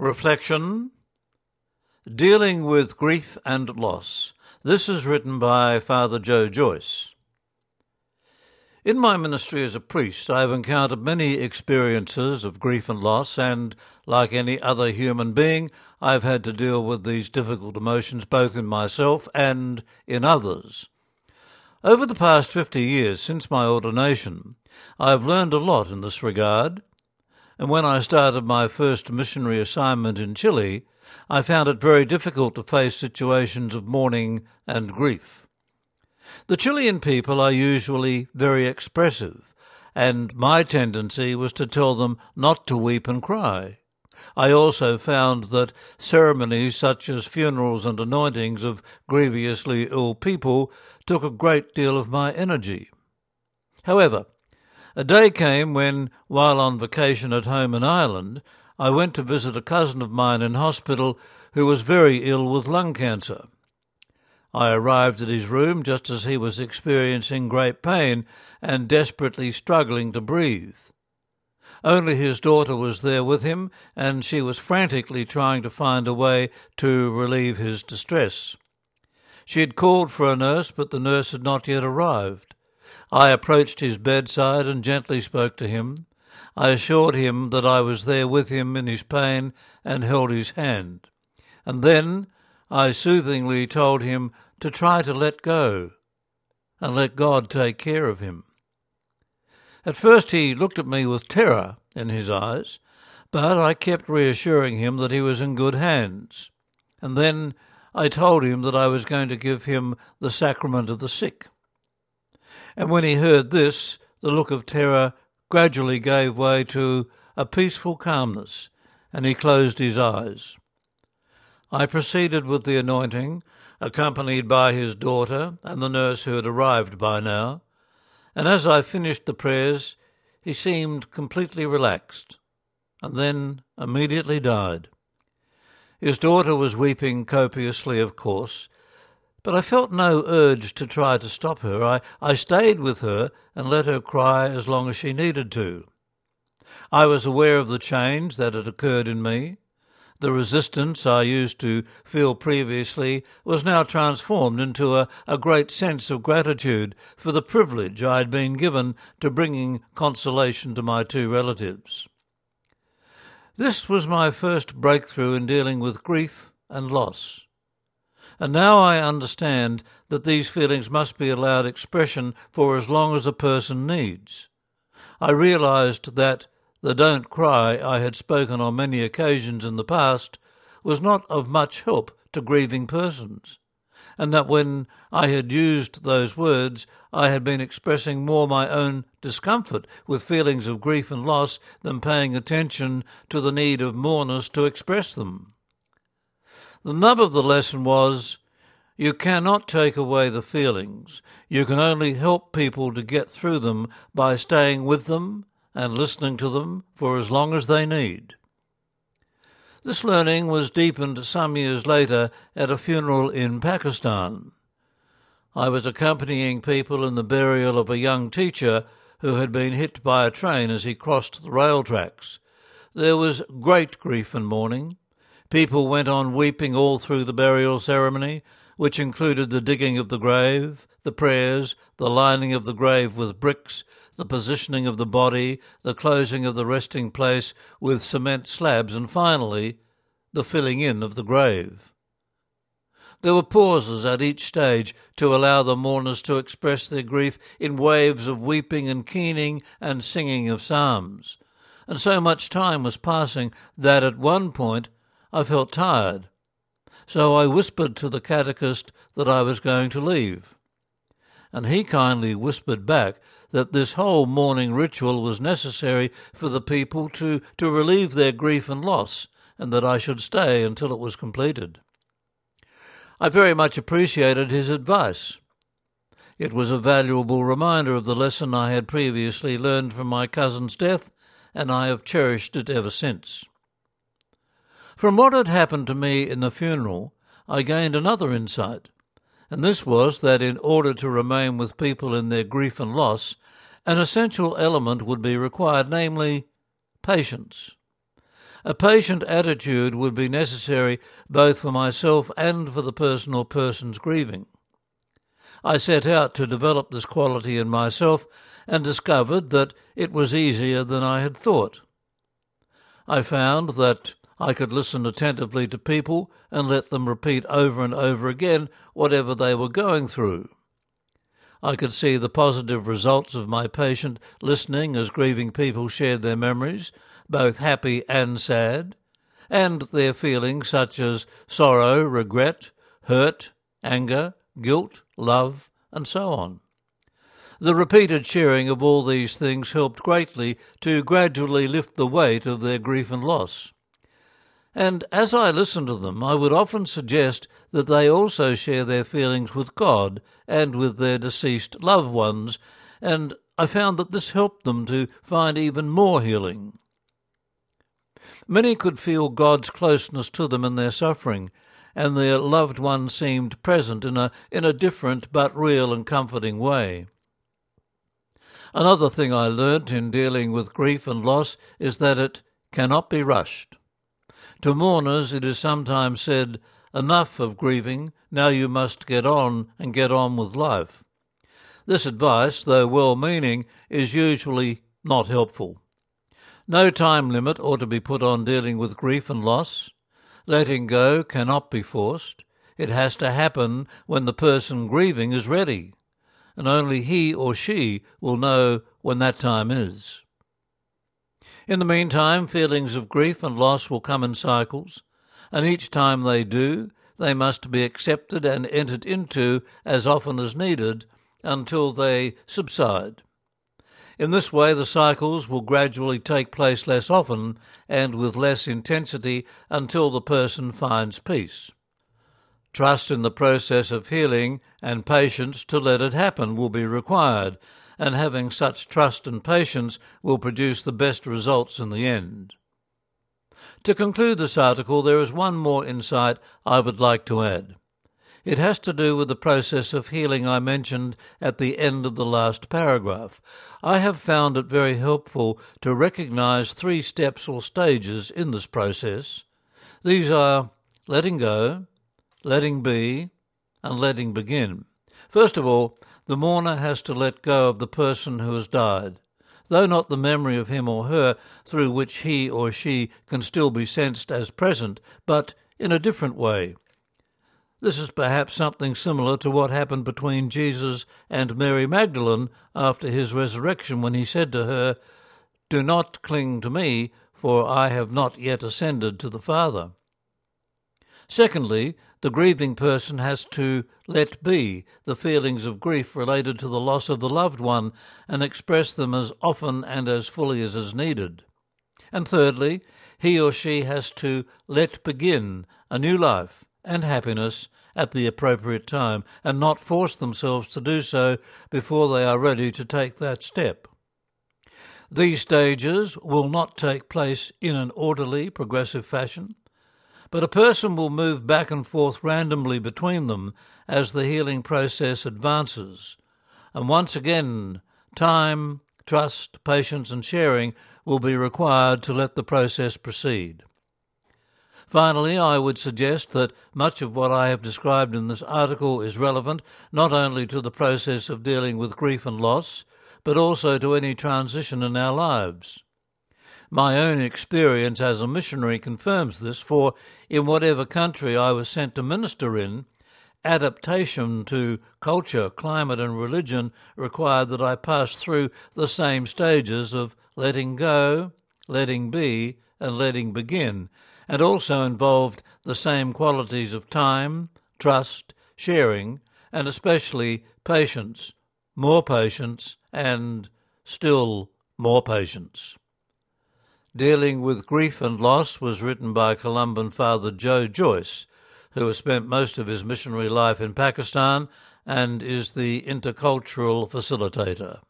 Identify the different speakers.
Speaker 1: Reflection Dealing with Grief and Loss. This is written by Father Joe Joyce. In my ministry as a priest, I have encountered many experiences of grief and loss, and, like any other human being, I have had to deal with these difficult emotions both in myself and in others. Over the past fifty years since my ordination, I have learned a lot in this regard and when I started my first missionary assignment in Chile, I found it very difficult to face situations of mourning and grief. The Chilean people are usually very expressive, and my tendency was to tell them not to weep and cry. I also found that ceremonies such as funerals and anointings of grievously ill people took a great deal of my energy. However, a day came when, while on vacation at home in Ireland, I went to visit a cousin of mine in hospital who was very ill with lung cancer. I arrived at his room just as he was experiencing great pain and desperately struggling to breathe. Only his daughter was there with him, and she was frantically trying to find a way to relieve his distress. She had called for a nurse, but the nurse had not yet arrived. I approached his bedside and gently spoke to him. I assured him that I was there with him in his pain and held his hand. And then I soothingly told him to try to let go and let God take care of him. At first he looked at me with terror in his eyes, but I kept reassuring him that he was in good hands. And then I told him that I was going to give him the sacrament of the sick and when he heard this, the look of terror gradually gave way to a peaceful calmness, and he closed his eyes. I proceeded with the anointing, accompanied by his daughter and the nurse who had arrived by now, and as I finished the prayers, he seemed completely relaxed, and then immediately died. His daughter was weeping copiously, of course, but I felt no urge to try to stop her. I, I stayed with her and let her cry as long as she needed to. I was aware of the change that had occurred in me. The resistance I used to feel previously was now transformed into a, a great sense of gratitude for the privilege I had been given to bringing consolation to my two relatives. This was my first breakthrough in dealing with grief and loss. And now I understand that these feelings must be allowed expression for as long as a person needs. I realized that the don't cry I had spoken on many occasions in the past was not of much help to grieving persons, and that when I had used those words I had been expressing more my own discomfort with feelings of grief and loss than paying attention to the need of mourners to express them. The nub of the lesson was you cannot take away the feelings. You can only help people to get through them by staying with them and listening to them for as long as they need. This learning was deepened some years later at a funeral in Pakistan. I was accompanying people in the burial of a young teacher who had been hit by a train as he crossed the rail tracks. There was great grief and mourning. People went on weeping all through the burial ceremony, which included the digging of the grave, the prayers, the lining of the grave with bricks, the positioning of the body, the closing of the resting place with cement slabs, and finally, the filling in of the grave. There were pauses at each stage to allow the mourners to express their grief in waves of weeping and keening and singing of psalms. And so much time was passing that at one point I felt tired, so I whispered to the catechist that I was going to leave. And he kindly whispered back that this whole mourning ritual was necessary for the people to, to relieve their grief and loss, and that I should stay until it was completed. I very much appreciated his advice. It was a valuable reminder of the lesson I had previously learned from my cousin's death, and I have cherished it ever since. From what had happened to me in the funeral, I gained another insight, and this was that in order to remain with people in their grief and loss, an essential element would be required, namely, patience. A patient attitude would be necessary both for myself and for the person or persons grieving. I set out to develop this quality in myself and discovered that it was easier than I had thought. I found that I could listen attentively to people and let them repeat over and over again whatever they were going through. I could see the positive results of my patient listening as grieving people shared their memories, both happy and sad, and their feelings such as sorrow, regret, hurt, anger, guilt, love, and so on. The repeated sharing of all these things helped greatly to gradually lift the weight of their grief and loss. And as I listened to them, I would often suggest that they also share their feelings with God and with their deceased loved ones, and I found that this helped them to find even more healing. Many could feel God's closeness to them in their suffering, and their loved one seemed present in a, in a different but real and comforting way. Another thing I learnt in dealing with grief and loss is that it cannot be rushed. To mourners, it is sometimes said, Enough of grieving, now you must get on and get on with life. This advice, though well meaning, is usually not helpful. No time limit ought to be put on dealing with grief and loss. Letting go cannot be forced. It has to happen when the person grieving is ready, and only he or she will know when that time is. In the meantime, feelings of grief and loss will come in cycles, and each time they do, they must be accepted and entered into as often as needed until they subside. In this way, the cycles will gradually take place less often and with less intensity until the person finds peace. Trust in the process of healing and patience to let it happen will be required, and having such trust and patience will produce the best results in the end. To conclude this article, there is one more insight I would like to add. It has to do with the process of healing I mentioned at the end of the last paragraph. I have found it very helpful to recognize three steps or stages in this process. These are letting go, letting be, and letting begin. First of all, the mourner has to let go of the person who has died, though not the memory of him or her through which he or she can still be sensed as present, but in a different way. This is perhaps something similar to what happened between Jesus and Mary Magdalene after his resurrection when he said to her, Do not cling to me, for I have not yet ascended to the Father. Secondly, the grieving person has to let be the feelings of grief related to the loss of the loved one and express them as often and as fully as is needed. And thirdly, he or she has to let begin a new life and happiness at the appropriate time and not force themselves to do so before they are ready to take that step. These stages will not take place in an orderly, progressive fashion but a person will move back and forth randomly between them as the healing process advances. And once again, time, trust, patience, and sharing will be required to let the process proceed. Finally, I would suggest that much of what I have described in this article is relevant not only to the process of dealing with grief and loss, but also to any transition in our lives. My own experience as a missionary confirms this, for in whatever country I was sent to minister in, adaptation to culture, climate, and religion required that I pass through the same stages of letting go, letting be, and letting begin, and also involved the same qualities of time, trust, sharing, and especially patience, more patience, and still more patience. Dealing with Grief and Loss was written by Columban Father Joe Joyce, who has spent most of his missionary life in Pakistan and is the intercultural facilitator.